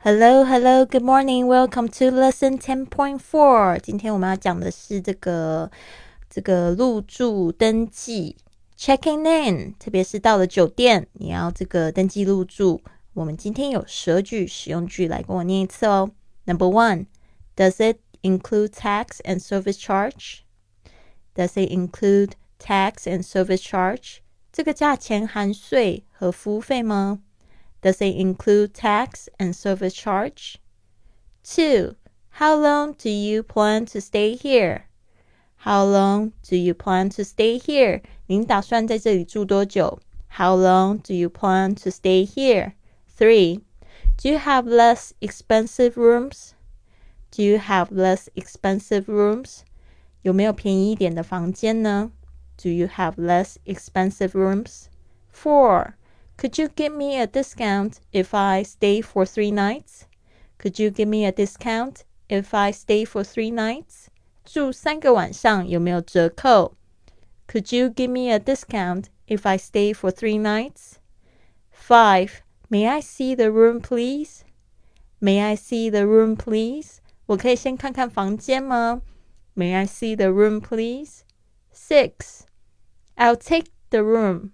Hello, hello, good morning. Welcome to lesson ten point four. 今天我们要讲的是这个这个入住登记 checking in，特别是到了酒店，你要这个登记入住。我们今天有十句使用句来跟我念一次哦。Number one, does it include tax and service charge? Does it include tax and service charge? 这个价钱含税和服务费吗 ？does it include tax and service charge? 2. How long do you plan to stay here? How long do you plan to stay here? 您打算在这里住多久? How long do you plan to stay here? 3. Do you have less expensive rooms? Do you have less expensive rooms? 有没有便宜一点的房间呢? Do you have less expensive rooms? 4. Could you give me a discount if I stay for three nights? Could you give me a discount if I stay for three nights? 住三个晚上有没有折扣？Could you give me a discount if I stay for three nights? Five. May I see the room, please? May I see the room, please? 我可以先看看房间吗？May I see the room, please? Six. I'll take the room.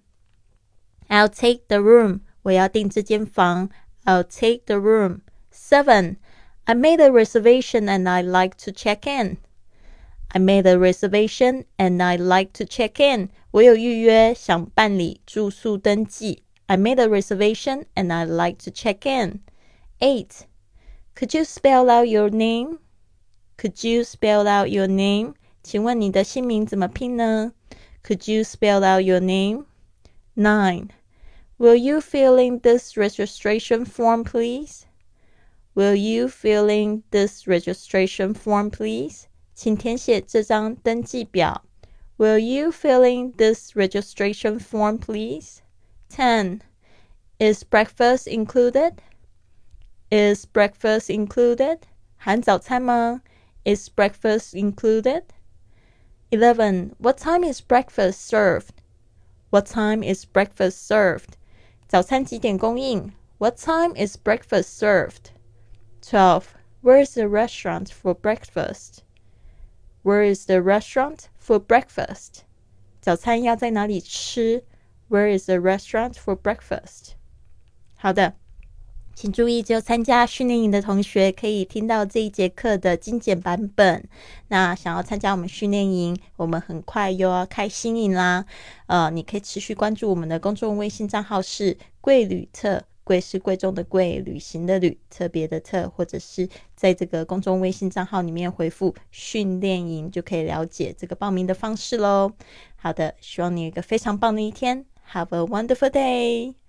I'll take the room. 我要订这间房。I'll take the room. Seven. I made a reservation and I like to check in. I made a reservation and I like to check in. 我有预约，想办理住宿登记。I made a reservation and I like to check in. Eight. Could you spell out your name? Could you spell out your name? 请问你的姓名怎么拼呢？Could you spell out your name? Nine. Will you fill in this registration form, please? Will you fill in this registration form, please? 请填写这张登记表。Will you fill in this registration form, please? 10. Is breakfast included? Is breakfast included? 含早餐吗? Is breakfast included? 11. What time is breakfast served? What time is breakfast served? 早餐几点供应？What time is breakfast served? Twelve. Where is the restaurant for breakfast? Where is the restaurant for breakfast? 早餐要在哪里吃？Where is the restaurant for breakfast? 好的。 请注意，只有参加训练营的同学可以听到这一节课的精简版本。那想要参加我们训练营，我们很快又要开新营啦。呃，你可以持续关注我们的公众微信账号是“贵旅特”，贵是贵重的贵，旅行的旅，特别的特，或者是在这个公众微信账号里面回复“训练营”，就可以了解这个报名的方式喽。好的，希望你有一个非常棒的一天。Have a wonderful day.